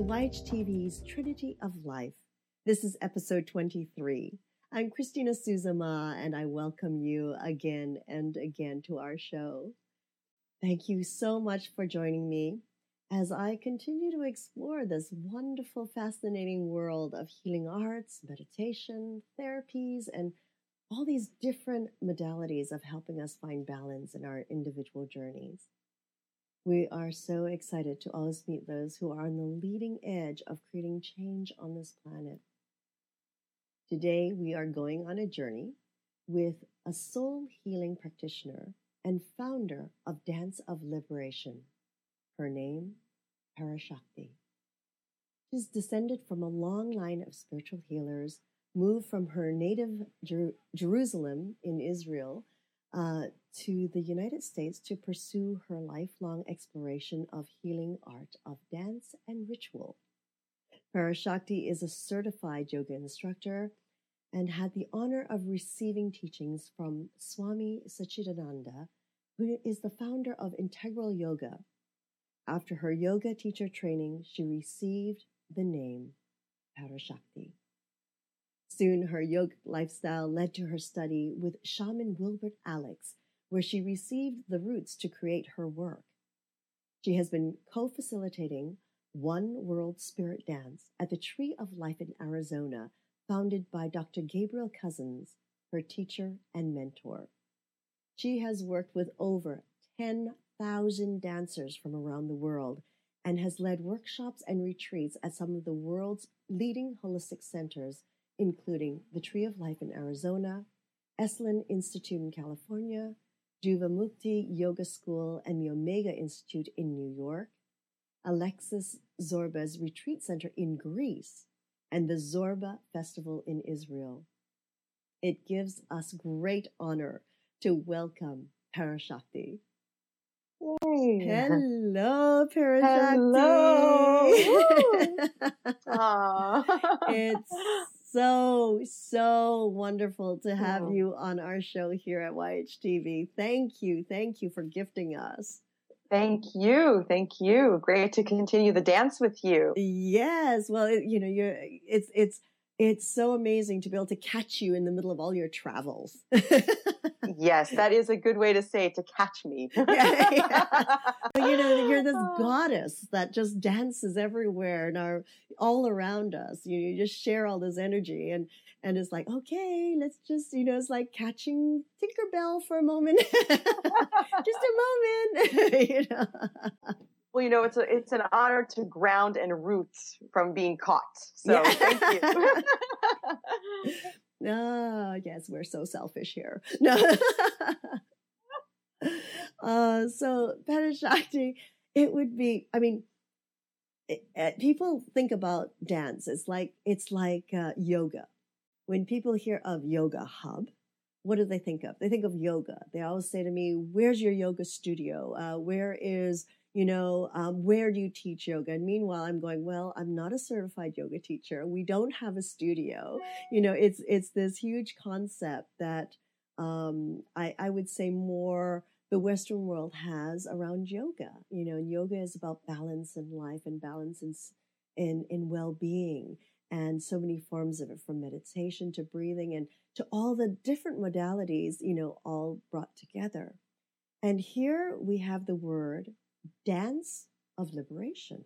to YHTV's Trinity of Life. This is episode 23. I'm Christina Suzama, and I welcome you again and again to our show. Thank you so much for joining me as I continue to explore this wonderful, fascinating world of healing arts, meditation, therapies, and all these different modalities of helping us find balance in our individual journeys. We are so excited to always meet those who are on the leading edge of creating change on this planet. Today, we are going on a journey with a soul healing practitioner and founder of Dance of Liberation. Her name, Parashakti. She's descended from a long line of spiritual healers, moved from her native Jer- Jerusalem in Israel uh, to the United States to pursue her lifelong exploration of healing art of dance and ritual. Parashakti is a certified yoga instructor and had the honor of receiving teachings from Swami Sachidananda, who is the founder of Integral Yoga. After her yoga teacher training, she received the name Parashakti. Soon her yogic lifestyle led to her study with shaman Wilbert Alix, where she received the roots to create her work. She has been co-facilitating One World Spirit Dance at the Tree of Life in Arizona, founded by Dr. Gabriel Cousens, her teacher and mentor. She has worked with over 10,000 dancers from around the world and has led workshops and retreats at some of the world's leading holistic centers including the Tree of Life in Arizona, Esalen Institute in California, Jivamukti Yoga School and the Omega Institute in New York, Alexis Zorba's Retreat Center in Greece, and the Zorba Festival in Israel. It gives us great honor to welcome Parashakti. Yay. Hello, Parashakti. Hello. it's so, so wonderful to have Oh. you on our show here at YHTV. Thank you. Thank you for gifting us. Thank you. Thank you. Great to continue the dance with you. Yes. Well, it, you know, you're, it's, it's, it's so amazing to be able to catch you in the middle of all your travels. Yes, that is a good way to say it, to catch me. Yeah, yeah. But, you know, you're this Oh. goddess that just dances everywhere and are all around us. You, you just share all this energy and, and it's like, okay, let's just, you know, it's like catching Tinkerbell for a moment. just a moment. you know? Well, you know, it's a, it's an honor to ground and root from being caught. So Yeah. thank you. Ah, yes, we're so selfish here. No. uh, so, Parashakti, it would be, I mean, it, uh, people think about dance. It's like, it's like uh, yoga. When people hear of Yoga Hub, what do they think of? They think of yoga. They always say to me, where's your yoga studio? Uh, where is, you know, um, where do you teach yoga? And meanwhile, I'm going, well, I'm not a certified yoga teacher. We don't have a studio you know it's it's this huge concept that um i i would say more the western world has around yoga you know and yoga is about balance in life and balance in in in well-being and so many forms of it from meditation to breathing and to all the different modalities you know all brought together and here we have the word dance of liberation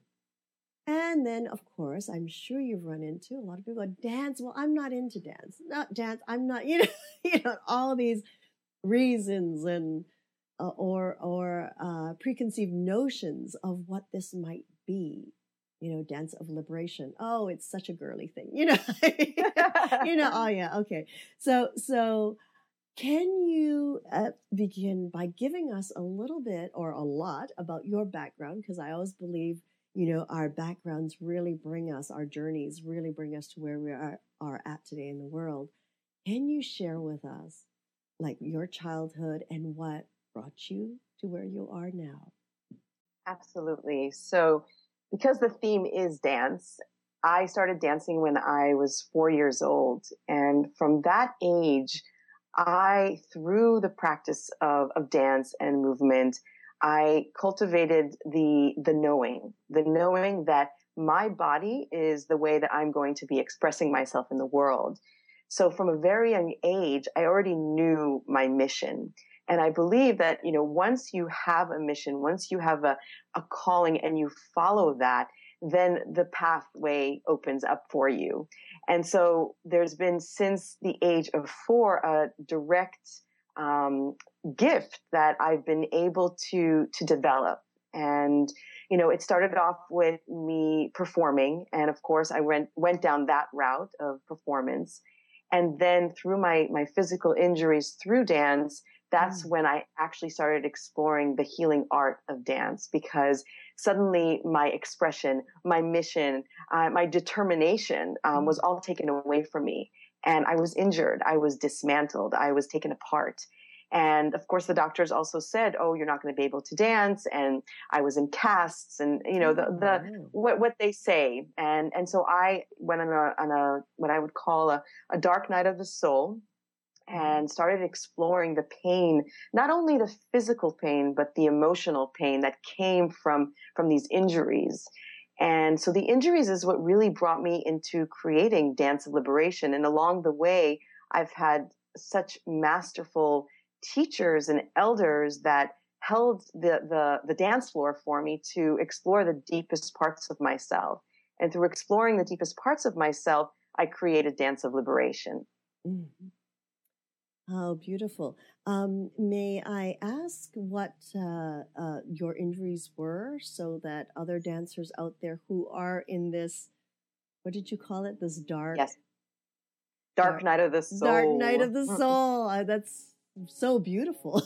and then, of course, I'm sure you've run into a lot of people dance. Well, I'm not into dance. Not dance. I'm not, you know, you know, all these reasons and uh, or or uh, preconceived notions of what this might be. You know, dance of liberation. Oh, it's such a girly thing. You know, you know. Oh, yeah. Okay. So so. Can you uh, begin by giving us a little bit or a lot about your background? Because I always believe you know, our backgrounds really bring us, our journeys really bring us to where we are, are at today in the world. Can you share with us, like, your childhood and what brought you to where you are now? Absolutely. So, because the theme is dance, I started dancing when I was four years old. And from that age, I, through the practice of, of dance and movement, I cultivated the, the knowing, the knowing that my body is the way that I'm going to be expressing myself in the world. So from a very young age, I already knew my mission. And I believe that, you know, once you have a mission, once you have a, a calling and you follow that, then the pathway opens up for you. And so there's been since the age of four a direct um, gift that I've been able to to develop. And you know, it started off with me performing, and of course, I went went down that route of performance. And then through my my physical injuries through dance, that's mm. when I actually started exploring the healing art of dance because suddenly my expression, my mission, uh, my determination um, was mm. all taken away from me. And I was injured. I was dismantled. I was taken apart. And of course, the doctors also said, "Oh, you're not going to be able to dance." And I was in casts, and you know the the oh, what what they say. And and so I went on a on a what I would call a, a dark night of the soul, mm-hmm. And started exploring the pain, not only the physical pain, but the emotional pain that came from from these injuries. And so the injuries is what really brought me into creating Dance of Liberation. And along the way, I've had such masterful teachers and elders that held the, the, the dance floor for me to explore the deepest parts of myself. And through exploring the deepest parts of myself, I created Dance of Liberation. Mm-hmm. How beautiful. Um, may I ask what uh, uh, your injuries were so that other dancers out there who are in this, what did you call it? This dark. Yes. Dark, dark night of the soul. Dark night of the soul. Uh, that's so beautiful.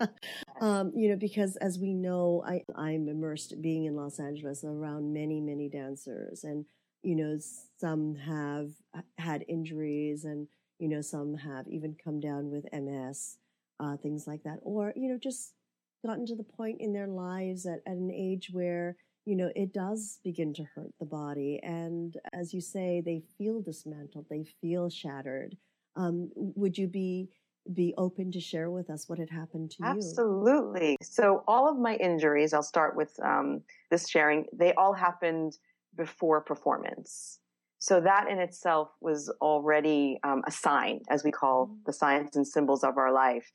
um, you know, because as we know, I, I'm immersed being in Los Angeles around many, many dancers. And, you know, some have had injuries and, you know, some have even come down with MS, uh, things like that. Or, you know, just gotten to the point in their lives at, at an age where, you know, it does begin to hurt the body. And as you say, they feel dismantled, they feel shattered. Um, would you be be open to share with us what had happened to you? Absolutely. So, all of my injuries, I'll start with um, this sharing, they all happened before performance. So, that in itself was already um, a sign, as we call mm-hmm. the signs and symbols of our life.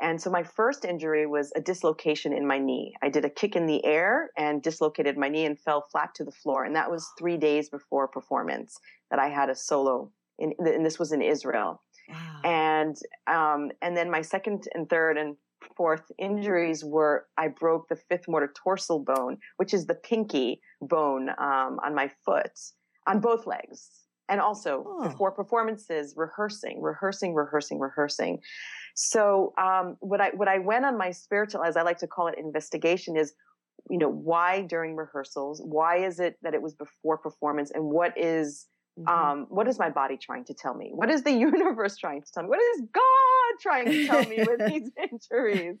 And so, my first injury was a dislocation in my knee. I did a kick in the air and dislocated my knee and fell flat to the floor. And that was three days before performance that I had a solo, in, and this was in Israel. Wow. And um, and then my second and third and fourth injuries were I broke the fifth metatarsal bone, which is the pinky bone um, on my foot, on both legs. And also oh. before performances, rehearsing, rehearsing, rehearsing, rehearsing. So um, what I what I went on my spiritual, as I like to call it, investigation is, you know, why during rehearsals? Why is it that it was before performance? And what is Mm-hmm. Um, what is my body trying to tell me? What is the universe trying to tell me? What is God trying to tell me with these injuries?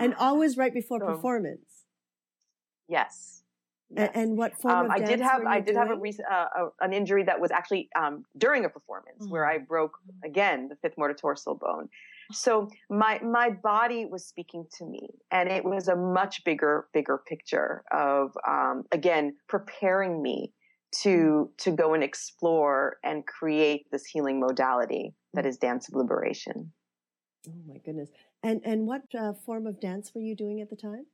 And always right before so, performance. Yes. Yes. And, what form um, I did have I did doing? have a recent uh, an injury that was actually um, during a performance mm-hmm. where I broke mm. again the fifth metatarsal bone. So my my body was speaking to me, and it was a much bigger bigger picture of um, again preparing me to to go and explore and create this healing modality that is dance of liberation. Oh my goodness! And and what uh, form of dance were you doing at the time?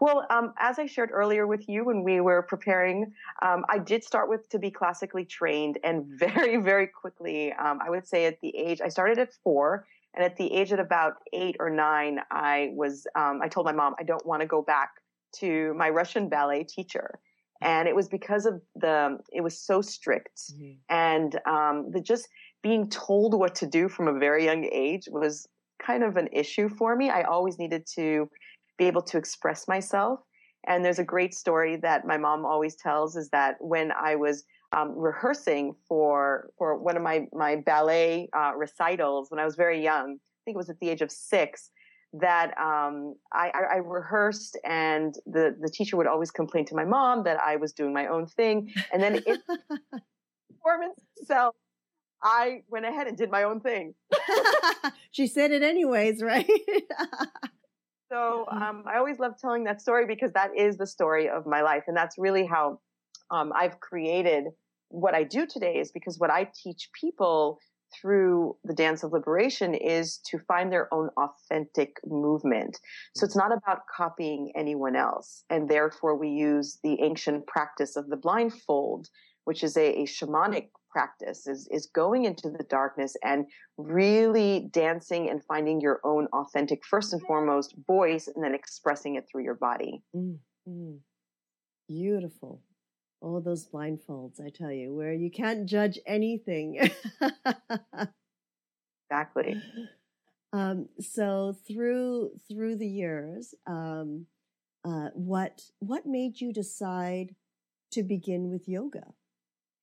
Well, um, as I shared earlier with you when we were preparing, um, I did start with to be classically trained, and very very quickly, um, I would say at the age I started at four. And at the age of about eight or nine, I was, um, I told my mom, I don't want to go back to my Russian ballet teacher and it was because of the it was so strict mm-hmm. and um, the just being told what to do from a very young age was kind of an issue for me i always needed to be able to express myself and there's a great story that my mom always tells is that when i was um, rehearsing for for one of my my ballet uh, recitals when i was very young i think it was at the age of six that um, I, I, rehearsed, and the the teacher would always complain to my mom that I was doing my own thing, and then in performance itself, I went ahead and did my own thing. she said it anyways, right? so um, I always love telling that story because that is the story of my life, and that's really how um, I've created what I do today is because what I teach people through the dance of liberation is to find their own authentic movement. So it's not about copying anyone else. And therefore we use the ancient practice of the blindfold, which is a, a shamanic practice is, is going into the darkness and really dancing and finding your own authentic, first and foremost, voice and then expressing it through your body. Mm-hmm. Beautiful. All those blindfolds, I tell you, where you can't judge anything. exactly. Um, so through through the years, um, uh, what what made you decide to begin with yoga?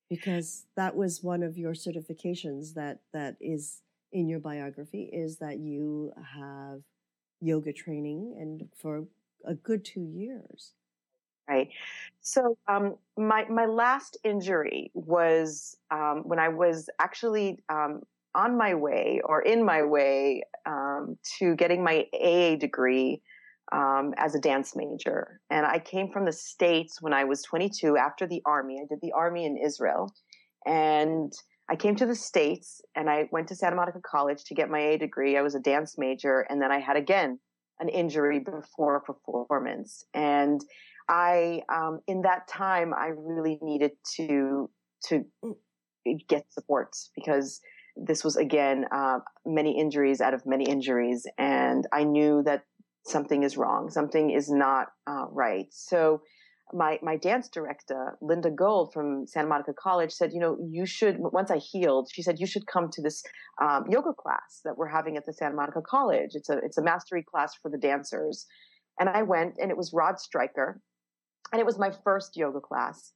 Because that was one of your certifications that that is in your biography is that you have yoga training and for a good two years. Right. So um, my my last injury was um, when i was actually um, on my way or in my way um, to getting my aa degree um, as a dance major. And I came from the States when I was 22 after the army. I did the army in Israel. And I came to the States and I went to Santa Monica College to get my A degree. I was a dance major. And then I had again an injury before a performance. And I, um, in that time, I really needed to, to get support because this was again, uh, many injuries out of many injuries. And I knew that something is wrong, something is not uh, right. So my my dance director, Linda Gold from Santa Monica College, said, you know, you should. Once I healed, she said you should come to this um, yoga class that we're having at the Santa Monica College. It's a it's a mastery class for the dancers, and I went, and it was Rod Stryker, and it was my first yoga class,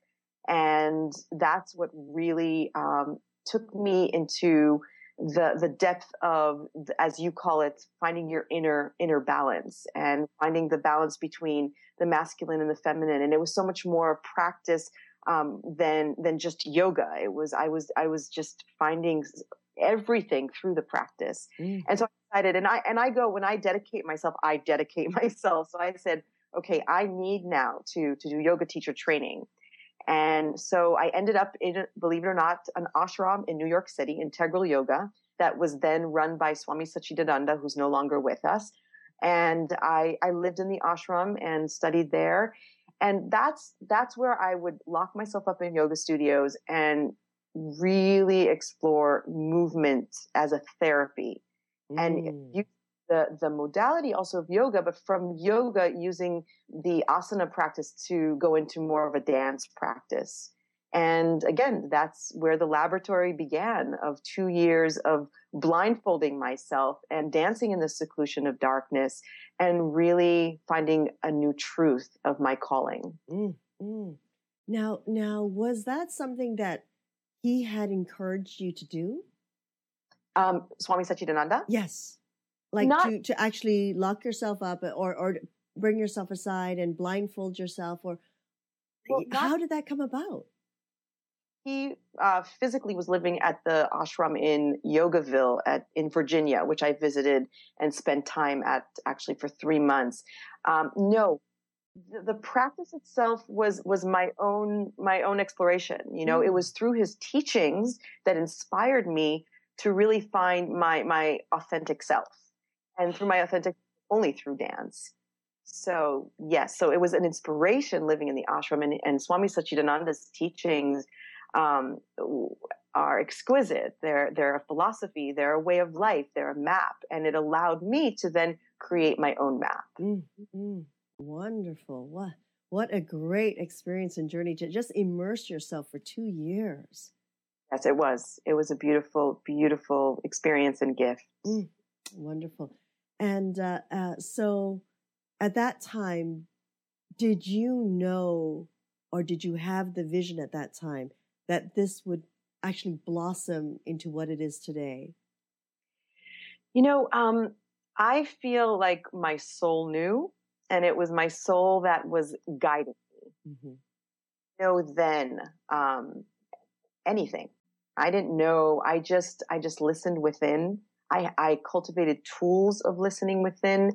and that's what really um, took me into the the depth of as you call it finding your inner inner balance and finding the balance between the masculine and the feminine. And it was so much more practice um, than than just yoga. It was i was i was just finding everything through the practice. Mm. and so i decided and i and i go when i dedicate myself i dedicate myself. So i said okay i need now to to do yoga teacher training and so I ended up in, believe it or not, an ashram in New York City, Integral Yoga, that was then run by Swami Sachidananda, who's no longer with us. And I, I lived in the ashram and studied there. And that's, that's where I would lock myself up in yoga studios and really explore movement as a therapy. Mm. And you the, the modality also of yoga, but from yoga using the asana practice to go into more of a dance practice. And again, that's where the laboratory began of two years of blindfolding myself and dancing in the seclusion of darkness and really finding a new truth of my calling. Mm, mm. Now, now, was that something that he had encouraged you to do? Um, Swami Sachidananda? Yes like Not, to to actually lock yourself up or or bring yourself aside and blindfold yourself or well, how did that come about he uh, physically was living at the ashram in Yogaville at in Virginia, which I visited and spent time at actually for three months. Um, no, the, the, practice itself was was my own my own exploration. You know, mm. it was through his teachings that inspired me to really find my my authentic self and through my authentic only through dance. So yes, so it was an inspiration living in the ashram and, and Swami Sachidananda's teachings um, are exquisite. They're they're a philosophy, they're a way of life, they're a map, and it allowed me to then create my own map. Mm-hmm. Wonderful! What what a great experience and journey to just immerse yourself for two years. Yes, it was. It was a beautiful, beautiful experience and gift. Mm, wonderful. And uh, uh, so at that time, did you know or did you have the vision at that time that this would actually blossom into what it is today? You know, um, I feel like my soul knew, and it was my soul that was guiding me. Mm-hmm. Know, then um, anything. I didn't know. I just, I just listened within, I, I cultivated tools of listening within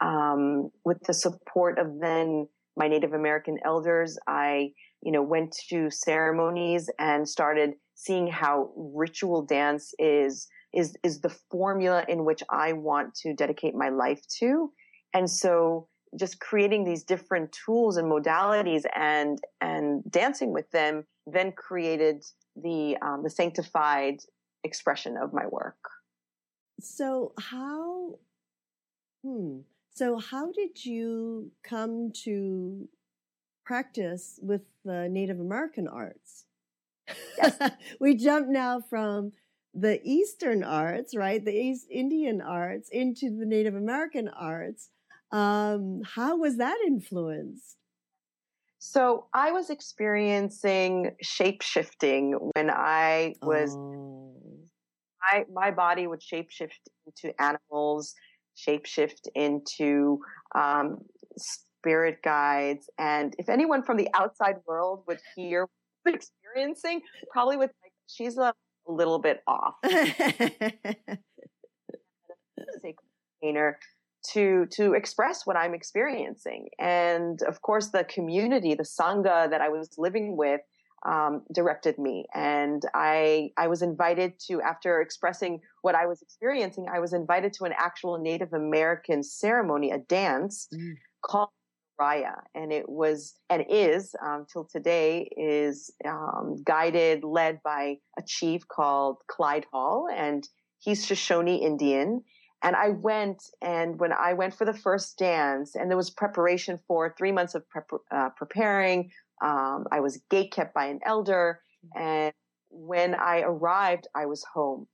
um, with the support of then my Native American elders. I you know, went to ceremonies and started seeing how ritual dance is is is the formula in which I want to dedicate my life to. And so just creating these different tools and modalities and and dancing with them then created the um, the sanctified expression of my work. So how hmm so how did you come to practice with the Native American arts? Yes. we jump now from the Eastern arts, right? The East Indian arts into the Native American arts. Um, how was that influenced? So I was experiencing shape shifting when I was, oh. I, my body would shapeshift into animals, shapeshift into um, spirit guides. And if anyone from the outside world would hear what I'm experiencing, probably would like, she's a little bit off. container to to express what I'm experiencing, and of course, the community, the sangha that I was living with, um, directed me, and I I was invited to after expressing what I was experiencing, I was invited to an actual Native American ceremony, a dance mm. called Raya, and it was and is um, till today is um, guided, led by a chief called Clyde Hall, and he's Shoshone Indian. And I went, and when I went for the first dance, and there was preparation for three months of prep, uh, preparing, um, I was gate kept by an elder, and when I arrived, I was home,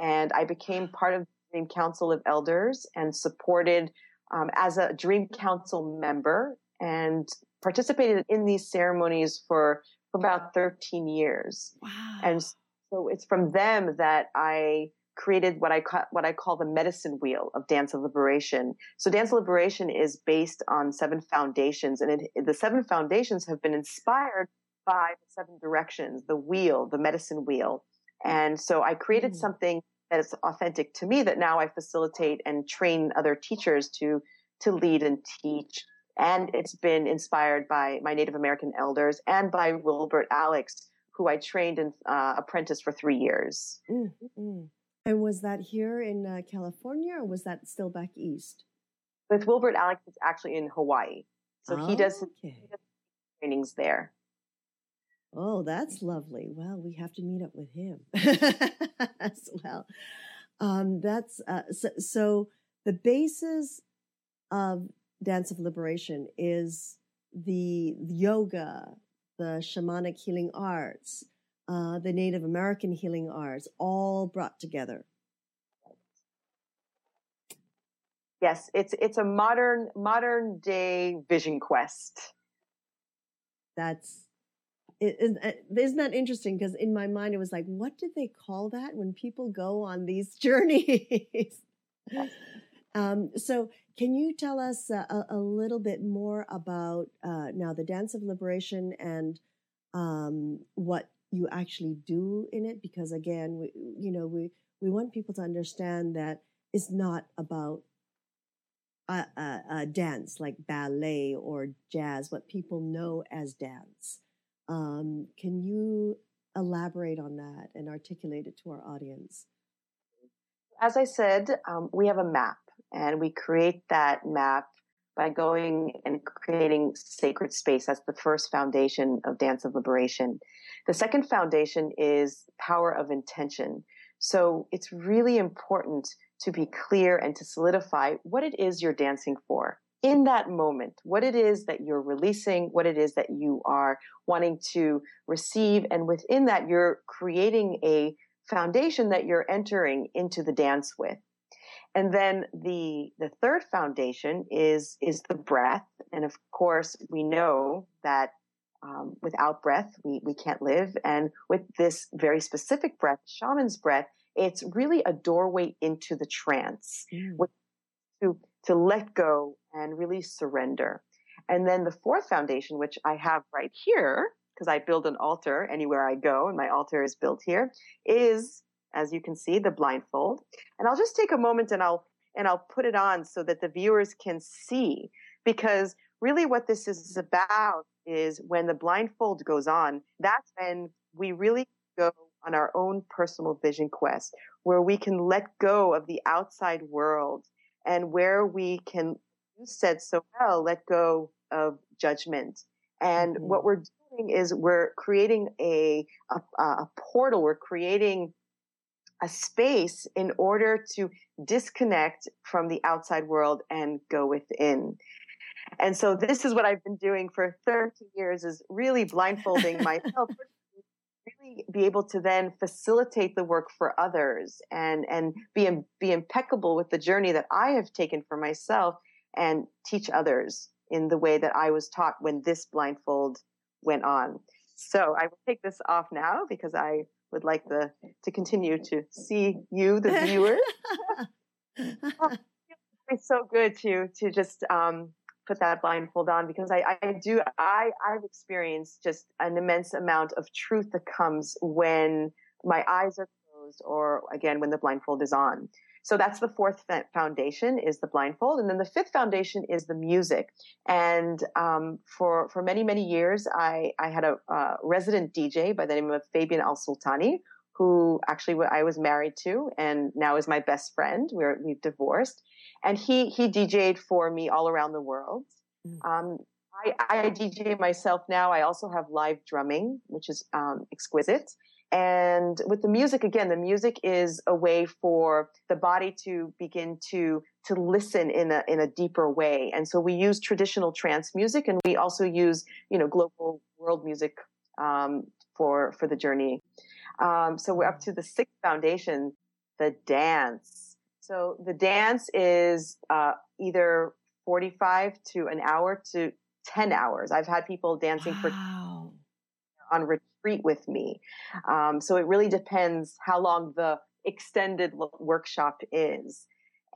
and I became part of the Dream Council of Elders and supported um, as a Dream Council member and participated in these ceremonies for, for about 13 years. Wow. And so it's from them that I created what I call, what I call the medicine wheel of dance of liberation. So dance of liberation is based on seven foundations and it, the seven foundations have been inspired by the seven directions, the wheel, the medicine wheel. And so I created mm. something that is authentic to me that now I facilitate and train other teachers to to lead and teach. And it's been inspired by my Native American elders and by Wilbert Alix, who I trained and uh, apprenticed for three years. Mm-hmm. And was that here in uh, California, or was that still back east? With Wilbert Alix, it's actually in Hawaii, so oh, he, does okay. he does trainings there. Oh, that's lovely. Well, we have to meet up with him as well. Um, that's uh, so, so, the basis of Dance of Liberation is the yoga, the shamanic healing arts, uh, the Native American healing arts, all brought together. Yes, it's it's a modern modern day vision quest. That's is isn't that interesting? Because in my mind, it was like, what did they call that when people go on these journeys? um, so, can you tell us a, a little bit more about uh, now the Dance of Liberation and um, what you actually do in it? Because again, we, you know, we we want people to understand that it's not about a, a, a dance like ballet or jazz, what people know as dance um, can you elaborate on that and articulate it to our audience? As I said, um, we have a map and we create that map by going and creating sacred space. That's the first foundation of Dance of Liberation. The second foundation is power of intention. So it's really important to be clear and to solidify what it is you're dancing for in that moment, what it is that you're releasing, what it is that you are wanting to receive. And within that, you're creating a foundation that you're entering into the dance with. And then the, the third foundation is, is the breath. And of course, we know that um, without breath, we, we can't live. And with this very specific breath, shaman's breath, it's really a doorway into the trance, mm. to, to let go and really surrender. And then the fourth foundation, which I have right here, because I build an altar anywhere I go, and my altar is built here, is, as you can see, the blindfold. And I'll just take a moment and I'll and I'll put it on so that the viewers can see, because really what this is about is when the blindfold goes on, that's when we really go on our own personal vision quest, where we can let go of the outside world and where we can, you said so well, let go of judgment. And mm-hmm. what we're doing is we're creating a, a, a portal. We're creating a space in order to disconnect from the outside world and go within. And so this is what I've been doing for 30 years is really blindfolding myself really be able to then facilitate the work for others and and be be impeccable with the journey that I have taken for myself and teach others in the way that I was taught when this blindfold went on. So I will take this off now because I would like the to continue to see you, the viewers. oh, it's so good to to just um, put that blindfold on because I, I do I I've experienced just an immense amount of truth that comes when my eyes are closed or again when the blindfold is on. So that's the fourth foundation is the blindfold, and then the fifth foundation is the music. And um, for for many many years, I I had a uh, resident DJ by the name of Fabian Al Sultani, who actually I was married to, and now is my best friend. We're we've divorced, and he he DJ'd for me all around the world. Mm. Um, I, I DJ myself now. I also have live drumming, which is um, exquisite. And with the music, again, the music is a way for the body to begin to to listen in a in a deeper way. And so we use traditional trance music, and we also use you know global world music um, for for the journey. Um, so we're up to the sixth foundation, the dance. So the dance is uh, either 45 to an hour to 10 hours. I've had people dancing wow. for on retreat with me. Um, so it really depends how long the extended workshop is.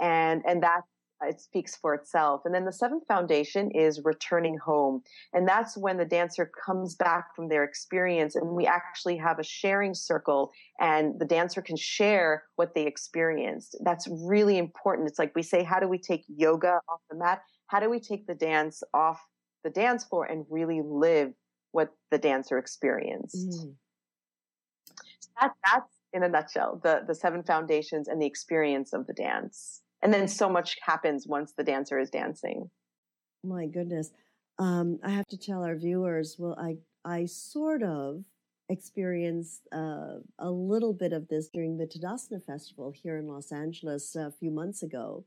And, and that it speaks for itself. And then the seventh foundation is returning home. And that's when the dancer comes back from their experience and we actually have a sharing circle and the dancer can share what they experienced. That's really important. It's like we say, how do we take yoga off the mat? How do we take the dance off the dance floor and really live what the dancer experienced? Mm. that, that's in a nutshell, the, the seven foundations and the experience of the dance and then so much happens once the dancer is dancing my goodness um, i have to tell our viewers well i i sort of experienced uh, a little bit of this during the tadasana festival here in los angeles a few months ago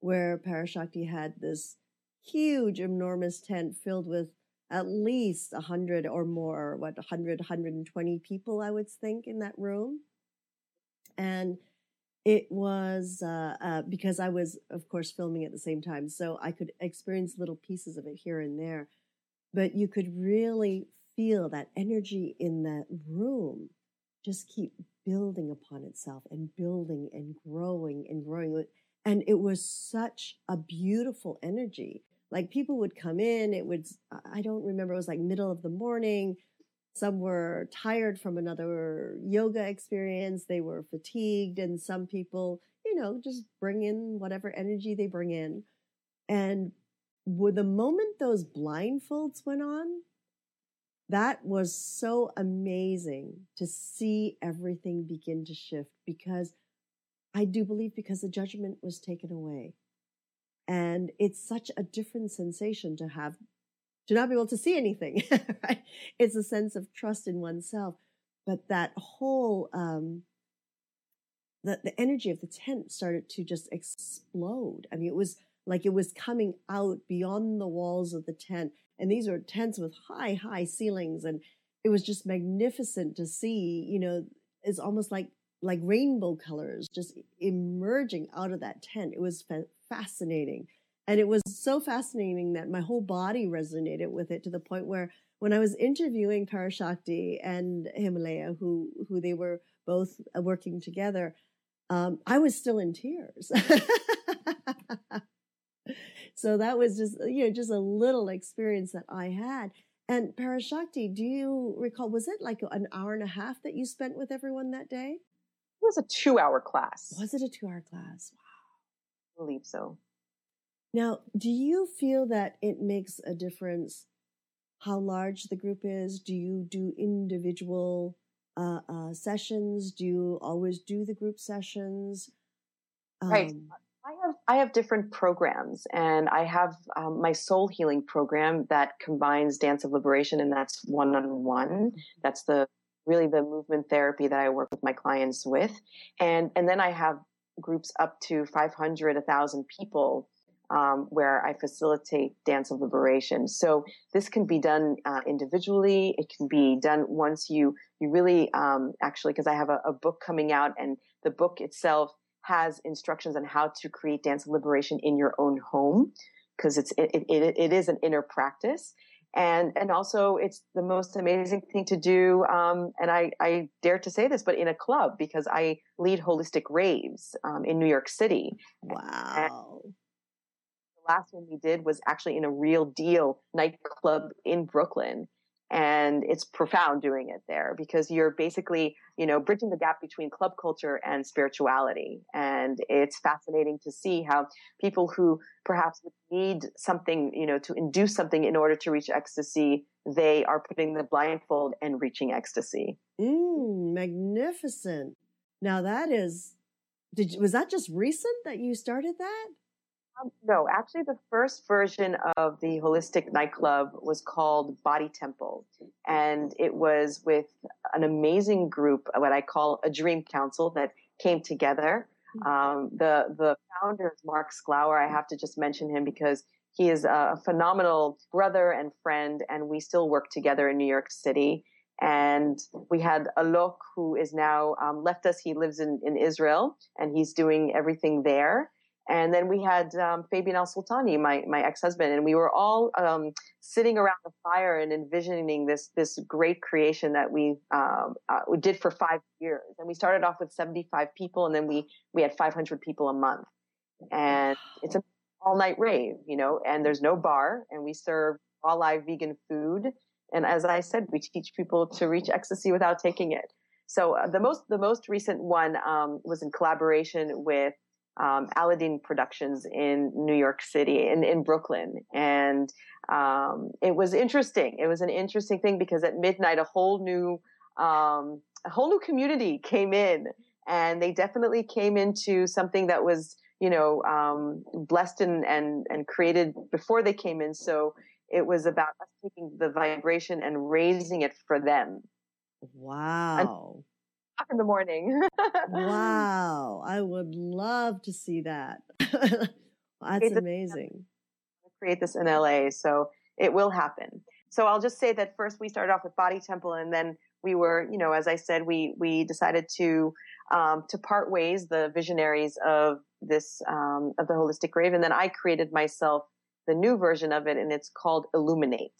where parashakti had this huge enormous tent filled with at least 100 or more what 100 120 people i would think in that room and it was uh, uh, because I was, of course, filming at the same time, so I could experience little pieces of it here and there. But you could really feel that energy in that room just keep building upon itself and building and growing and growing. And it was such a beautiful energy. Like people would come in, it would, I don't remember, it was like middle of the morning some were tired from another yoga experience. They were fatigued. And some people, you know, just bring in whatever energy they bring in. And with the moment those blindfolds went on, that was so amazing to see everything begin to shift because I do believe because the judgment was taken away. And it's such a different sensation to have to not be able to see anything, right? It's a sense of trust in oneself. But that whole, um, the, the energy of the tent started to just explode. I mean, it was like it was coming out beyond the walls of the tent. And these were tents with high, high ceilings. And it was just magnificent to see, you know, it's almost like, like rainbow colors just emerging out of that tent. It was fascinating. And it was so fascinating that my whole body resonated with it to the point where when I was interviewing Parashakti and Himalaya, who, who they were both uh, working together, um, I was still in tears. so that was just, you know, just a little experience that I had. And Parashakti, do you recall, was it like an hour and a half that you spent with everyone that day? It was a two hour class. Was it a two hour class? Believe so. Now, do you feel that it makes a difference how large the group is? Do you do individual uh, uh, sessions? Do you always do the group sessions? Um, right. I have I have different programs, and I have um, my soul healing program that combines dance of liberation, and that's one on one. That's the really the movement therapy that I work with my clients with, and and then I have groups up to 500, 1,000 people um, where I facilitate dance of liberation. So this can be done uh, individually. It can be done once you you really um, actually because I have a, a, book coming out, and the book itself has instructions on how to create dance of liberation in your own home because it's it, it, it is an inner practice. And and also it's the most amazing thing to do. Um, and I, I dare to say this, but in a club because I lead holistic raves um, in New York City. Wow! And last one we did was actually in a real deal nightclub in Brooklyn. And it's profound doing it there because you're basically, you know, bridging the gap between club culture and spirituality. And it's fascinating to see how people who perhaps need something, you know, to induce something in order to reach ecstasy, they are putting the blindfold and reaching ecstasy. Mm, magnificent. Now that is, did was that just recent that you started that? Um, no, actually, the first version of the holistic nightclub was called Body Temple, and it was with an amazing group, what I call a dream council, that came together. Mm-hmm. Um, the the founder is Mark Sklower. I have to just mention him because he is a phenomenal brother and friend, and we still work together in New York City. And we had Alok, who is now um, left us. He lives in, in Israel, and he's doing everything there. And then we had um, Fabian Al Sultani, my, my ex-husband, and we were all um, sitting around the fire and envisioning this this great creation that we um, uh, we did for five years. And we started off with 75 people, and then we we had 500 people a month. And it's an all night rave, you know. And there's no bar, and we serve all live vegan food. And as I said, we teach people to reach ecstasy without taking it. So uh, the most the most recent one um, was in collaboration with um, Aladdin Productions in New York City, in, in Brooklyn. And um, it was interesting. It was an interesting thing because at midnight, a whole new, um, a whole new community came in and they definitely came into something that was, you know, um, blessed and, and, and created before they came in. So it was about us taking the vibration and raising it for them. Wow in the morning. wow. I would love to see that. That's amazing. Create this in LA. So it will happen. So I'll just say that first we started off with Body Temple and then we were, you know, as I said, we, we decided to, um, to part ways, the visionaries of this, um, of the holistic rave. And then I created myself the new version of it and it's called Illuminate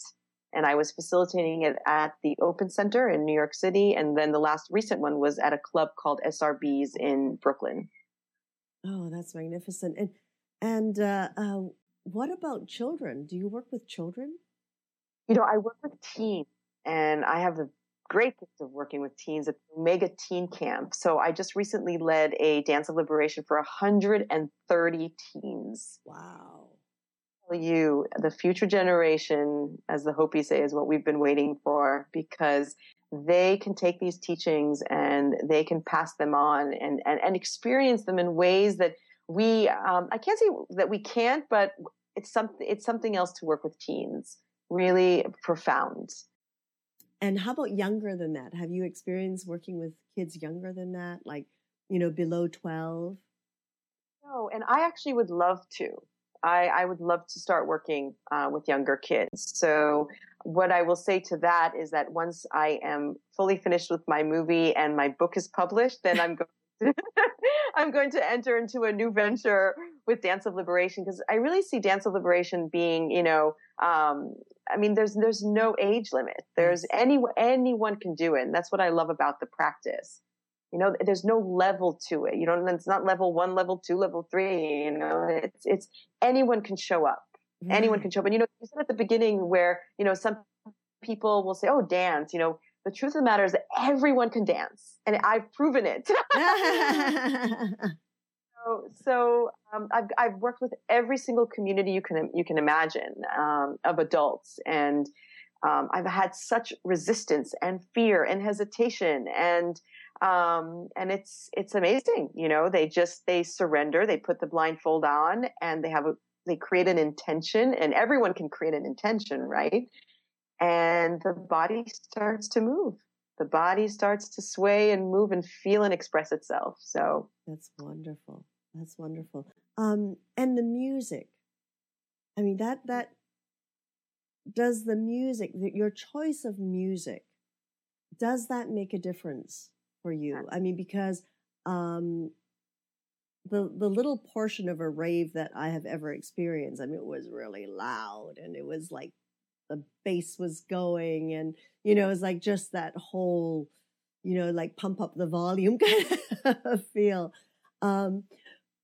and I was facilitating it at the Open Center in New York City. And then the last recent one was at a club called SRBs in Brooklyn. Oh, that's magnificent. And, and, uh, uh, what about children? Do you work with children? You know, I work with teens and I have the great gift of working with teens at the Omega Teen Camp. So I just recently led a dance of liberation for 130 teens. Wow you the future generation, as the Hopi say, is what we've been waiting for because they can take these teachings and they can pass them on and, and, and experience them in ways that we, um, I can't say that we can't, but it's something, it's something else to work with teens. Really profound. And how about younger than that? Have you experienced working with kids younger than that? Like, you know, below 12? No, and I actually would love to. I, I would love to start working uh, with younger kids. So what I will say to that is that once I am fully finished with my movie and my book is published, then I'm going to, I'm going to enter into a new venture with Dance of Liberation because I really see Dance of Liberation being, you know, um, I mean, there's there's no age limit. There's any anyone can do it. And that's what I love about the practice. You know, there's no level to it. You know, it's not level one, level two, level three. You know, it's it's anyone can show up. Mm. Anyone can show up. And you know, you said at the beginning where you know some people will say, "Oh, dance." You know, the truth of the matter is that everyone can dance, and I've proven it. So, so um, I've, I've worked with every single community you can you can imagine um, of adults, and um, I've had such resistance and fear and hesitation, and um, and it's it's amazing. You know, they just they surrender, they put the blindfold on, and they have a they create an intention, and everyone can create an intention, right? And the body starts to move the body starts to sway and move and feel and express itself. So that's wonderful. That's wonderful. Um, and the music. I mean that that does the music your choice of music does that make a difference for you? I mean because um, the the little portion of a rave that I have ever experienced, I mean, it was really loud and it was like the bass was going and you know it was like just that whole you know like pump up the volume kind of feel. Um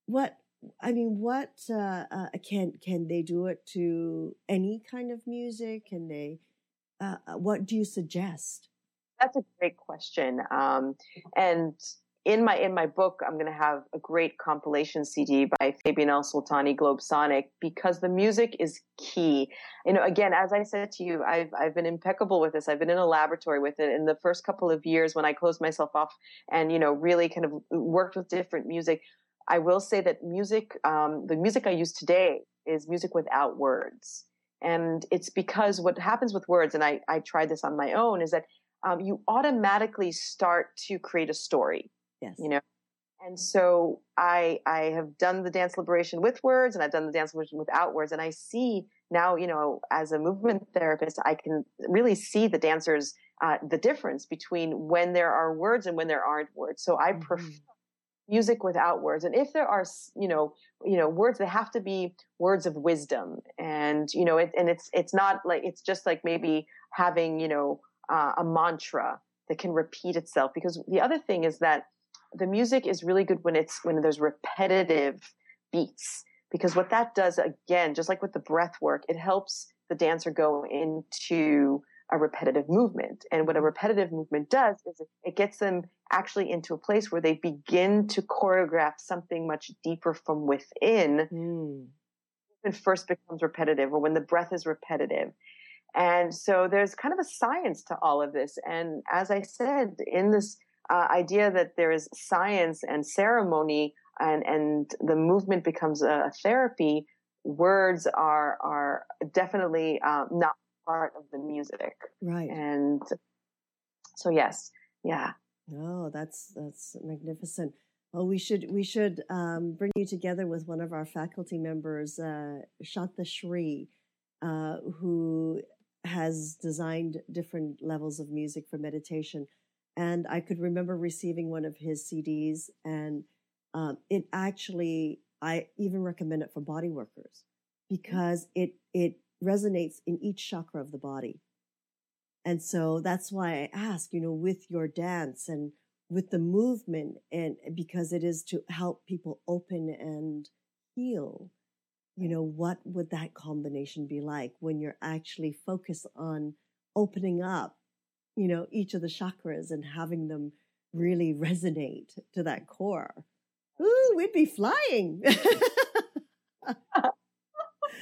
what i mean what uh, uh, can can they do it to any kind of music? Can they uh, uh what do you suggest that's a great question um and in my in my book, I'm going to have a great compilation CD by Fabian Alsultany, Globe Sonic, because the music is key. You know, again, as I said to you, I've I've been impeccable with this. I've been in a laboratory with it. In the first couple of years, when I closed myself off and you know really kind of worked with different music, I will say that music, um, the music I use today, is music without words, and it's because what happens with words, and I I tried this on my own, is that um, you automatically start to create a story Yes. You know, and so I I have done the dance liberation with words and I've done the dance liberation without words. And I see now, you know, as a movement therapist, I can really see the dancers, uh, the difference between when there are words and when there aren't words. So I mm-hmm. prefer music without words. And if there are, you know, you know, words, they have to be words of wisdom. And, you know, it, and it's, it's not like, it's just like maybe having, you know, uh, a mantra that can repeat itself. Because the other thing is that the music is really good when it's when there's repetitive beats. Because what that does again just like with the breath work it helps the dancer go into a repetitive movement. And what a repetitive movement does is it gets them actually into a place where they begin to choreograph something much deeper from within. Mm. when first becomes repetitive or when the breath is repetitive and so there's kind of a science to all of this and as i said in this uh, idea that there is science and ceremony and, and the movement becomes a, therapy, words are, are definitely um, not part of the music. Right. And so, yes, yeah. Oh, that's, that's magnificent. Well, we should we should um, bring you together with one of our faculty members, uh, Shanta Shri, uh, who has designed different levels of music for meditation. And I could remember receiving one of his CDs, and um, it actually, I even recommend it for body workers because it it resonates in each chakra of the body. And so that's why I ask, you know, with your dance and with the movement, and because it is to help people open and heal, you know, what would that combination be like when you're actually focused on opening up you know, each of the chakras and having them really resonate to that core. Ooh, we'd be flying.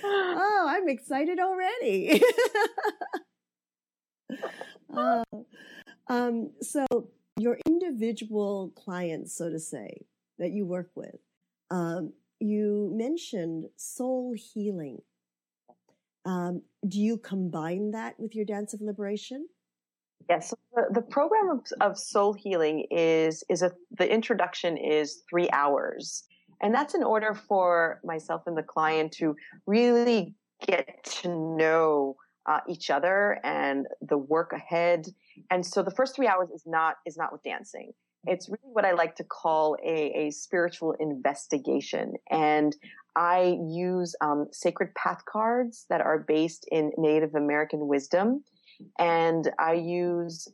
oh, I'm excited already. uh, um, so, your individual clients, so to say, that you work with, um, you mentioned soul healing. Um, do you combine that with your dance of liberation? Yes, so the, the, program of, of, soul healing is is a the introduction is three hours, and that's in order for myself and the client to really get to know uh, each other and the work ahead. And so the first three hours is not is not with dancing. It's really what I like to call a, a spiritual investigation, and I use um, sacred path cards that are based in Native American wisdom and I use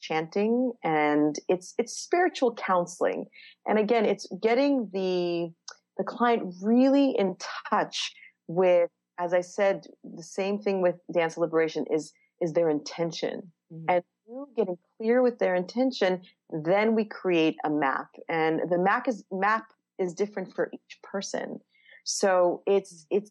chanting and it's it's spiritual counseling. And again, it's getting the the client really in touch with as I said, the same thing with dance liberation is is their intention. Mm-hmm. And through getting clear with their intention, then we create a map. And the map is map is different for each person. So it's, mm-hmm. it's,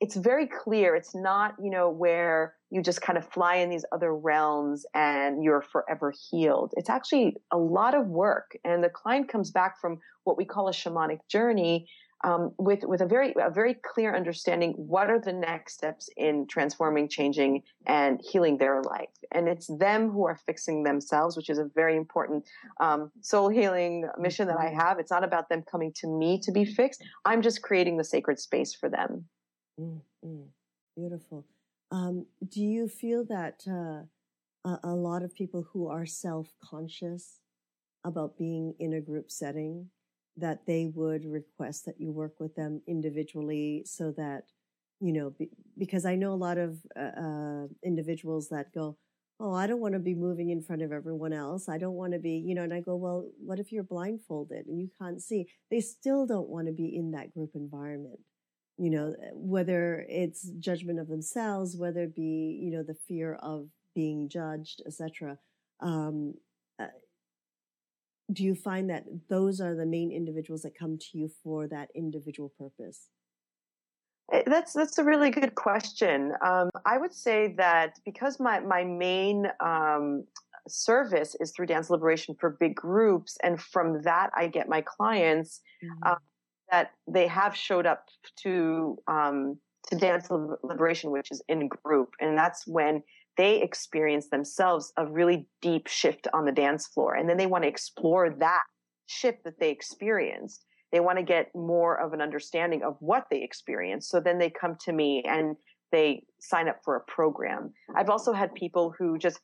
it's very clear. It's not, you know, where you just kind of fly in these other realms and you're forever healed. It's actually a lot of work. And the client comes back from what we call a shamanic journey um, with with a very a very clear understanding what are the next steps in transforming, changing, and healing their life. And it's them who are fixing themselves, which is a very important um, soul healing mission that I mm-hmm. have. It's not about them coming to me to be fixed. I'm just creating the sacred space for them. Mm-hmm. Beautiful. Um, do you feel that uh, a, a lot of people who are self conscious about being in a group setting that they would request that you work with them individually so that you know be, because i know a lot of uh, uh, individuals that go oh i don't want to be moving in front of everyone else. I don't want to be you know and i go well what if you're blindfolded and you can't see? They still don't want to be in that group environment you know whether it's judgment of themselves whether it be you know the fear of being judged etc um, do you find that those are the main individuals that come to you for that individual purpose? Eh, that's that's a really good question. Um, I would say that because my my main um, service is through dance liberation for big groups, and from that I get my clients mm-hmm. uh, that they have showed up to um, to dance liberation, which is in group, and that's when they experience themselves a really deep shift on the dance floor. And then they want to explore that shift that they experienced. They want to get more of an understanding of what they experienced. So then they come to me and they sign up for a program. I've also had people who just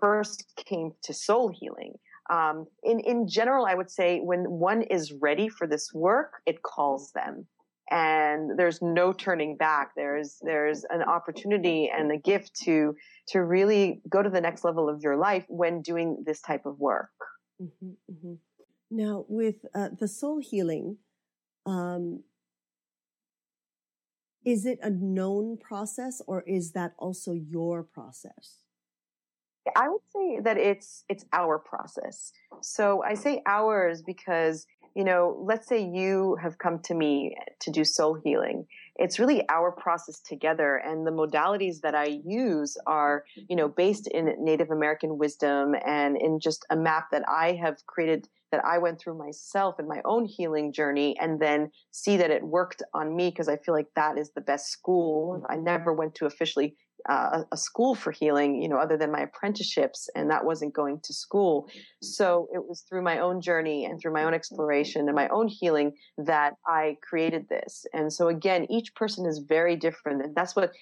first came to soul healing. Um, in, in general, I would say when one is ready for this work, it calls them and there's no turning back. There's, there's an opportunity and a gift to to really go to the next level of your life when doing this type of work. Mm-hmm, mm-hmm. Now, with uh, the soul healing, um, is it a known process or is that also your process? I would say that it's it's our process. So I say ours because you know, let's say you have come to me to do soul healing. It's really our process together. And the modalities that I use are, you know, based in Native American wisdom and in just a map that I have created that I went through myself in my own healing journey and then see that it worked on me because I feel like that is the best school. I never went to officially uh, a school for healing, you know, other than my apprenticeships, and that wasn't going to school. So it was through my own journey and through my own exploration and my own healing that I created this. And so again, each person is very different, and that's what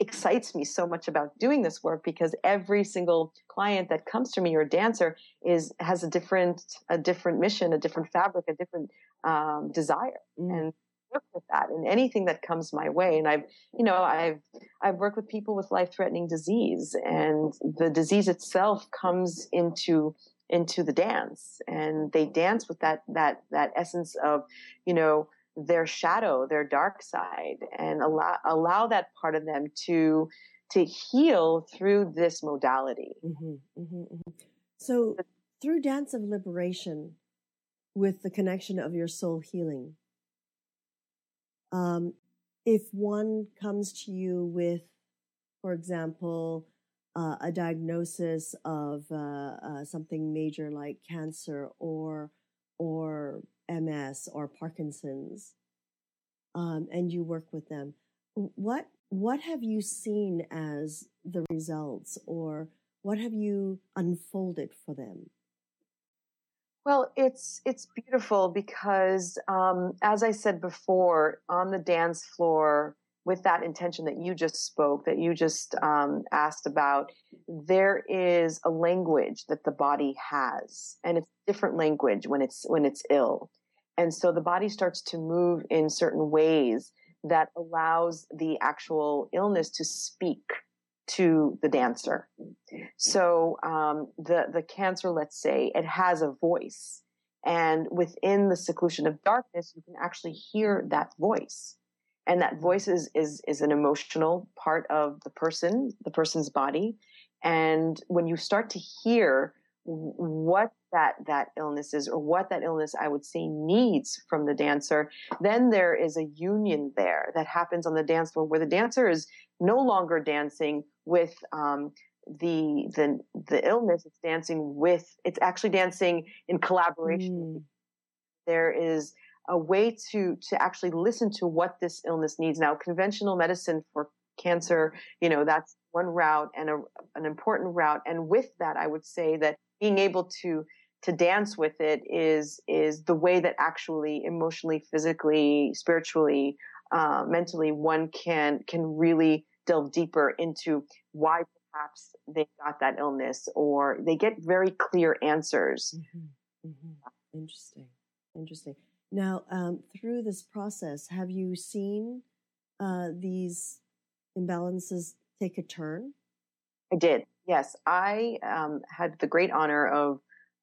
excites me so much about doing this work because every single client that comes to me or dancer is has a different a different mission, a different fabric, a different um, desire, mm. and work with that in anything that comes my way. And I've, you know, I've, I've worked with people with life threatening disease and the disease itself comes into, into the dance and they dance with that, that, that essence of, you know, their shadow, their dark side and allow, allow that part of them to, to heal through this modality. Mm-hmm, mm-hmm, mm-hmm. So through dance of liberation, with the connection of your soul healing, um, if one comes to you with, for example, uh, a diagnosis of uh, uh, something major like cancer or or MS or Parkinson's, um, and you work with them, what what have you seen as the results, or what have you unfolded for them? Well, it's it's beautiful because, um, as I said before, on the dance floor, with that intention that you just spoke, that you just um, asked about, there is a language that the body has, and it's different language when it's when it's ill, and so the body starts to move in certain ways that allows the actual illness to speak to the dancer. So um, the the cancer, let's say, it has a voice, and within the seclusion of darkness, you can actually hear that voice, and that voice is is, is an emotional part of the person, the person's body, and when you start to hear what that that illness is or what that illness i would say needs from the dancer then there is a union there that happens on the dance floor where the dancer is no longer dancing with um, the the the illness. It's dancing with it's actually dancing in collaboration mm. there is a way to to actually listen to what this illness needs. Now conventional medicine for cancer you know that's one route and a, an important route. And with that i would say that being able to to dance with it is is the way that actually emotionally physically spiritually uh, mentally one can can really delve deeper into why perhaps they got that illness or they get very clear answers. Mm-hmm. Mm-hmm. interesting. Interesting. Now um, through this process have you seen uh, these imbalances take a turn? I did Yes, I um, had the great honor of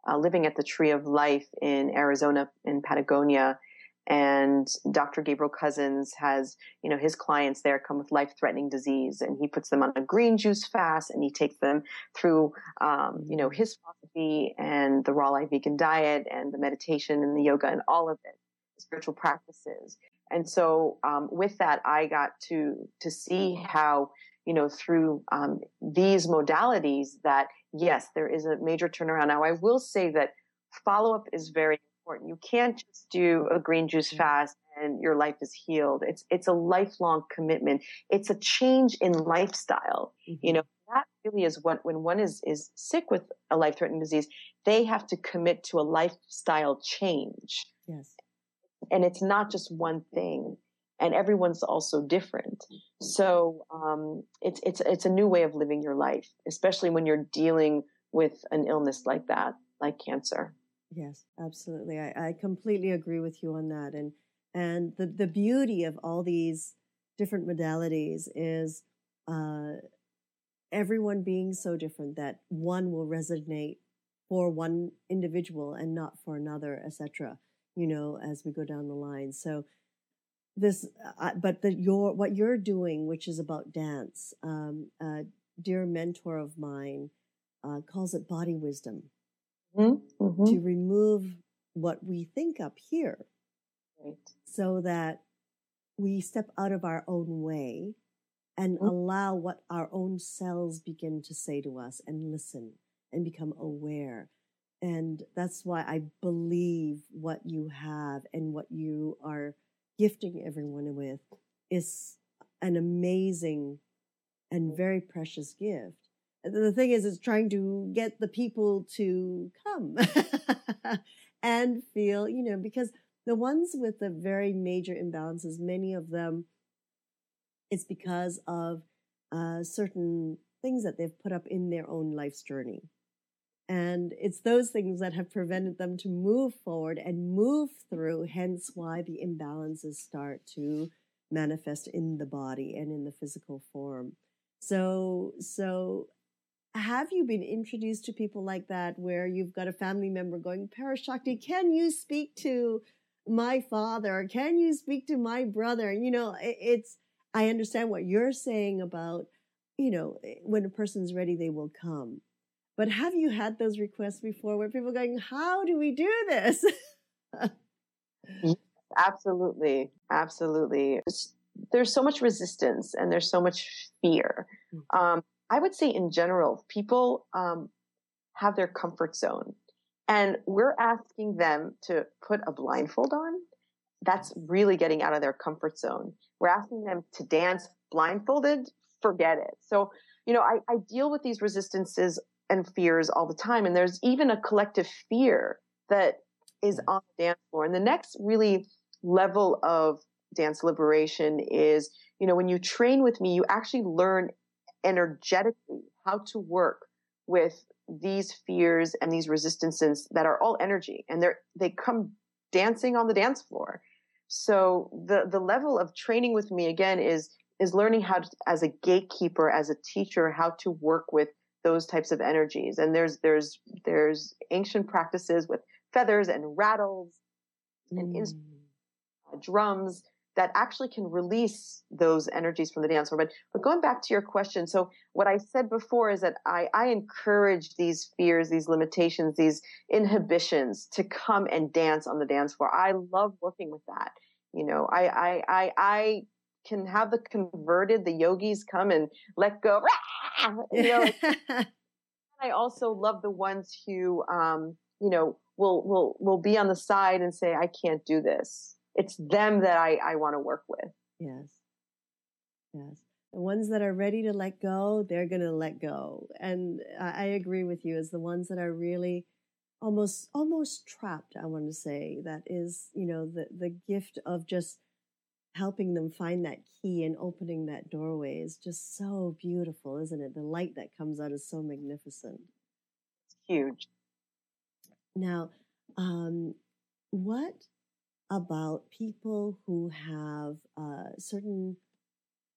uh, living at the Tree of Life in Arizona, in Patagonia. And Dr. Gabriel Cousens has, you know, his clients there come with life threatening disease and he puts them on a green juice fast and he takes them through, um, you know, his philosophy and the raw life vegan diet and the meditation and the yoga and all of it, spiritual practices. And so, um, with that, I got to, to see how, you know, through um, these modalities that yes, there is a major turnaround. Now, I will say that follow up is very important. You can't just do a green juice mm-hmm. fast and your life is healed. It's it's a lifelong commitment. It's a change in lifestyle. Mm-hmm. You know, that really is what when one is is sick with a life threatening disease, they have to commit to a lifestyle change. Yes. And it's not just one thing and everyone's also different. So um, it's it's it's a new way of living your life, especially when you're dealing with an illness like that, like cancer. Yes, absolutely. I, I completely agree with you on that. And and the the beauty of all these different modalities is uh, everyone being so different that one will resonate for one individual and not for another, etc. You know, as we go down the line. So this, uh, but the, your what you're doing, which is about dance. Um, a dear mentor of mine uh, calls it body wisdom mm-hmm. mm-hmm. to remove what we think up here, right. so that we step out of our own way and mm-hmm. allow what our own cells begin to say to us and listen and become aware. And that's why I believe what you have and what you are gifting everyone with is an amazing and very precious gift. The thing is, it's trying to get the people to come and feel, you know, because the ones with the very major imbalances, many of them, it's because of uh, certain things that they've put up in their own life's journey. And it's those things that have prevented them to move forward and move through, hence why the imbalances start to manifest in the body and in the physical form. So, so have you been introduced to people like that where you've got a family member going, Parashakti, can you speak to my father? Can you speak to my brother? You know, it's, I understand what you're saying about, you know, eh, when a person's ready, they will come. But have you had those requests before where people going, how do we do this? absolutely. Absolutely. There's so much resistance and there's so much fear. Mm. Um, I would say in general, people um, have their comfort zone and we're asking them to put a blindfold on. That's really getting out of their comfort zone. We're asking them to dance blindfolded. Forget it. So, you know, I, I deal with these resistances and fears all the time. And there's even a collective fear that is mm. on the dance floor. And the next really level of dance liberation is, you know, when you train with me, you actually learn energetically how to work with these fears and these resistances that are all energy and they're, they come dancing on the dance floor. So the, the level of training with me again is, is learning how to, as a gatekeeper, as a teacher, how to work with those types of energies. And there's there's there's ancient practices with feathers and rattles and mm. drums that actually can release those energies from the dance floor. But, but going back to your question, so what I said before is that I, I encourage these fears, these limitations, these inhibitions to come and dance on the dance floor. I love working with that. You know, I, I, I, I can have the converted, the yogis come and let go. You know, I also love the ones who, um, you know, will, will, will be on the side and say, I can't do this. It's them that I, I want to work with. Yes. Yes. The ones that are ready to let go, they're going to let go. And I agree with you as the ones that are really almost, almost trapped. I want to say that is, you know, the, the gift of just helping them find that key and opening that doorway is just so beautiful, isn't it? The light that comes out is so magnificent. It's huge. Now, um, what about people who have uh, certain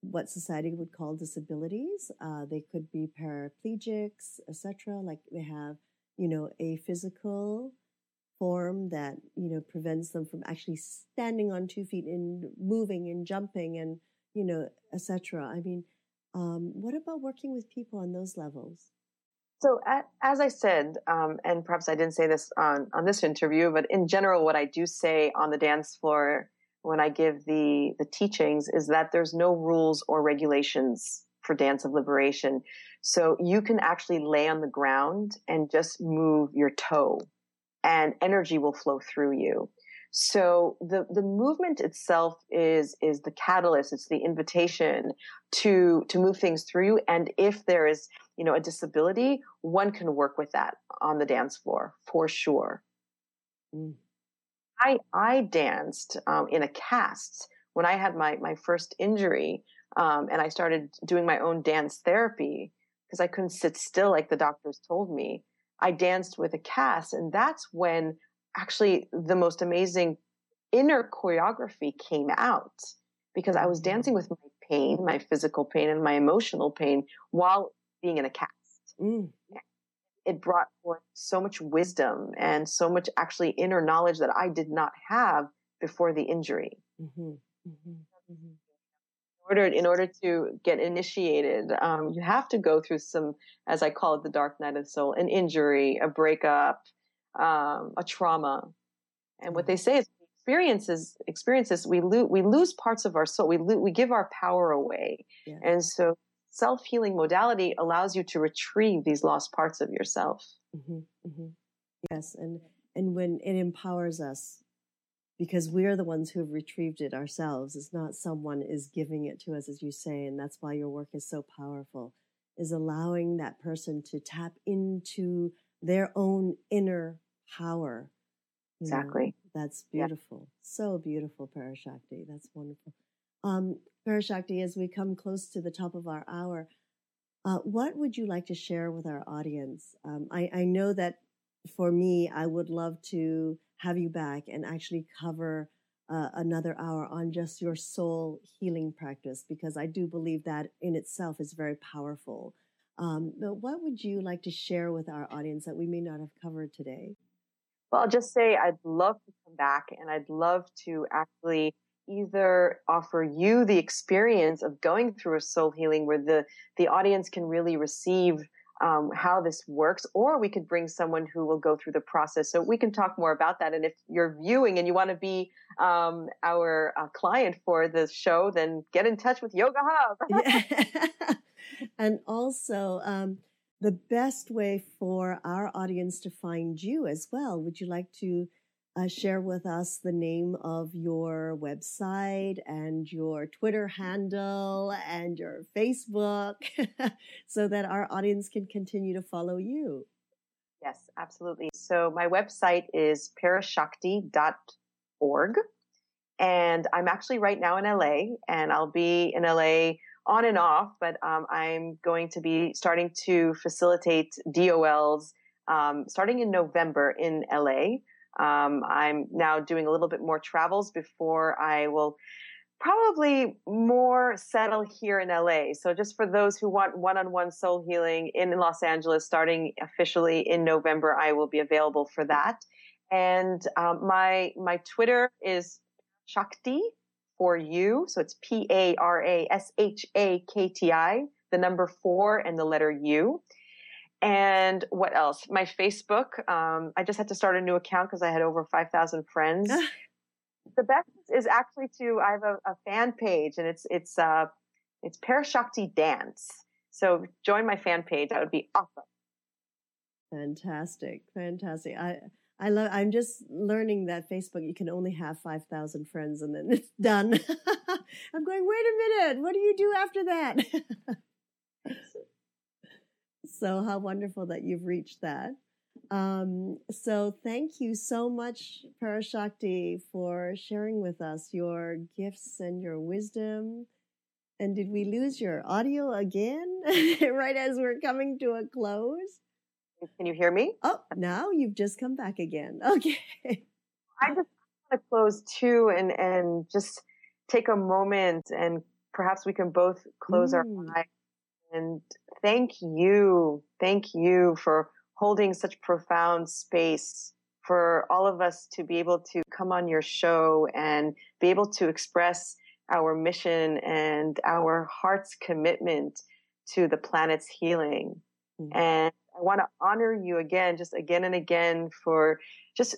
what society would call disabilities? Uh, they could be paraplegics, etc. Like they have, you know, a physical form that you know prevents them from actually standing on two feet and moving and jumping and you know etc i mean um, what about working with people on those levels? So as i said um, and perhaps i didn't say this on, on this interview but in general what i do say on the dance floor when i give the the teachings is that there's no rules or regulations for dance of liberation. So you can actually lay on the ground and just move your toe and energy will flow through you. So the, the movement itself is, is the catalyst. It's the invitation to, to move things through you. And if there is, you know, a disability, one can work with that on the dance floor for sure. Mm. I, I danced um, in a cast when I had my, my first injury. Um, and I started doing my own dance therapy because I couldn't sit still like the doctors told me. I danced with a cast. And that's when actually the most amazing inner choreography came out because I was dancing with my pain, my physical pain and my emotional pain while being in a cast. Mm. It brought forth so much wisdom and so much actually inner knowledge that I did not have before the injury. Mm-hmm. Mm-hmm. Mm-hmm order in order to get initiated, um, you have to go through some, as I call it, the dark night of the soul, an injury, a breakup, um, a trauma. And what they say is experiences experiences we lose we lose parts of our soul we lo- we give our power away yeah. and so self-healing modality allows you to retrieve these lost parts of yourself mm-hmm, mm-hmm. yes and and when it empowers us because we are the ones who have retrieved it ourselves. It's not someone is giving it to us, as you say, and that's why your work is so powerful. Is allowing that person to tap into their own inner power. exactly. Know, that's beautiful. Yeah. So beautiful, Parashakti. That's wonderful. Um, Parashakti, as we come close to the top of our hour, uh, what would you like to share with our audience? Um, I, I know that for me, I would love to have you back and actually cover uh, another hour on just your soul healing practice because I do believe that in itself is very powerful. Um, but what would you like to share with our audience that we may not have covered today? Well, I'll just say I'd love to come back and I'd love to actually either offer you the experience of going through a soul healing where the, the audience can really receive um, how this works, or we could bring someone who will go through the process. So we can talk more about that. And if you're viewing and you want to be um, our uh, client for the show, then get in touch with Yoga Hub. and also, um, the best way for our audience to find you as well. Would you like to uh, share with us the name of your website and your Twitter handle and your Facebook so that our audience can continue to follow you. Yes, absolutely. So my website is parashakti.org. And I'm actually right now in LA and I'll be in LA on and off, but um, I'm going to be starting to facilitate DOLs um, starting in November in LA. Um, I'm now doing a little bit more travels before I will probably more settle here in LA. So just for those who want one-on-one soul healing in Los Angeles, starting officially in November, I will be available for that. And um, my my Twitter is Shakti for you. So it's P A R A S H A K T I, the number four and the letter U. And what else? My Facebook. Um, I just had to start a new account because I had over 5,000 friends. the best is actually to, I have a, a, fan page and it's, it's, uh, it's Parashakti Dance. So join my fan page. That would be awesome. Fantastic. Fantastic. I, I love, I'm just learning that Facebook, you can only have 5,000 friends and then it's done. I'm going, wait a minute. What do you do after that? so how wonderful that you've reached that. Um, so thank you so much, Parashakti, for sharing with us your gifts and your wisdom. And did we lose your audio again right as we're coming to a close? Can you hear me? Oh, now you've just come back again. Okay. I just want to close too and, and just take a moment and perhaps we can both close mm. our eyes and thank you. Thank you for holding such profound space for all of us to be able to come on your show and be able to express our mission and our heart's commitment to the planet's healing. Mm-hmm. And I want to honor you again, just again and again for just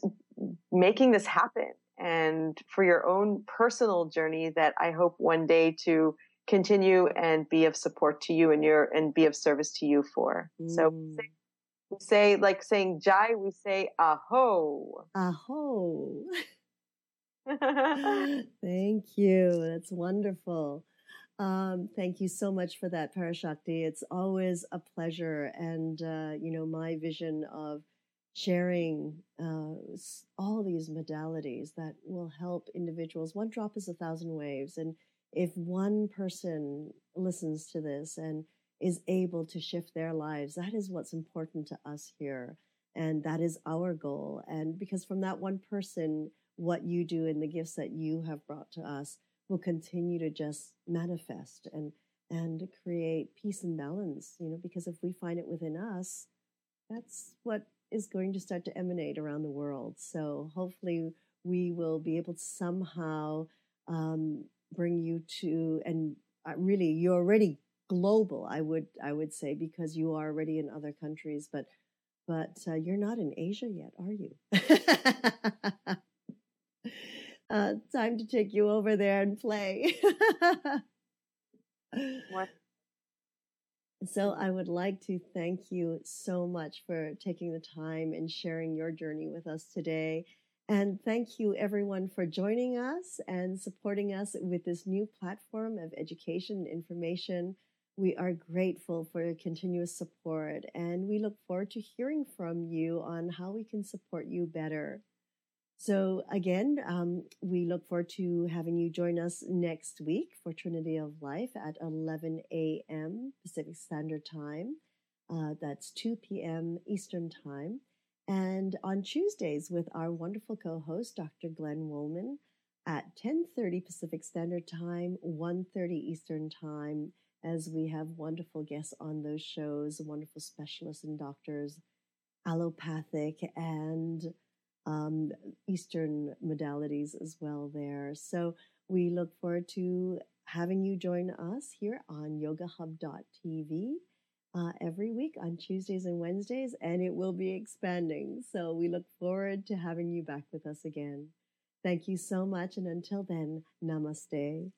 making this happen and for your own personal journey that I hope one day to continue and be of support to you and your and be of service to you for. Mm. So we say like saying jai, we say aho. Aho. Thank you. That's wonderful. Um, thank you so much for that, Parashakti. It's always a pleasure. And, uh, you know, my vision of sharing uh, all these modalities that will help individuals. One drop is a thousand waves. And if one person listens to this and is able to shift their lives, that is what's important to us here. And that is our goal. And because from that one person, what you do and the gifts that you have brought to us will continue to just manifest and and create peace and balance you know because if we find it within us that's what is going to start to emanate around the world so hopefully we will be able to somehow um, bring you to and uh, really you're already global i would i would say because you are already in other countries but but uh, you're not in asia yet are you uh, time to take you over there and play. so I would like to thank you so much for taking the time and sharing your journey with us today. And thank you everyone for joining us and supporting us with this new platform of education and information. We are grateful for your continuous support and we look forward to hearing from you on how we can support you better. So again, um, we look forward to having you join us next week for Trinity of Life at 11 a.m. Pacific Standard Time. Uh, that's 2 p.m. Eastern Time. And on Tuesdays with our wonderful co-host, Dr. Glenn Woolman at 10.30 Pacific Standard Time, 1.30 Eastern Time, as we have wonderful guests on those shows, wonderful specialists and doctors, allopathic and um, Eastern modalities as well there. So we look forward to having you join us here on yogahub.tv uh, every week on Tuesdays and Wednesdays, and it will be expanding. So we look forward to having you back with us again. Thank you so much. And until then, namaste.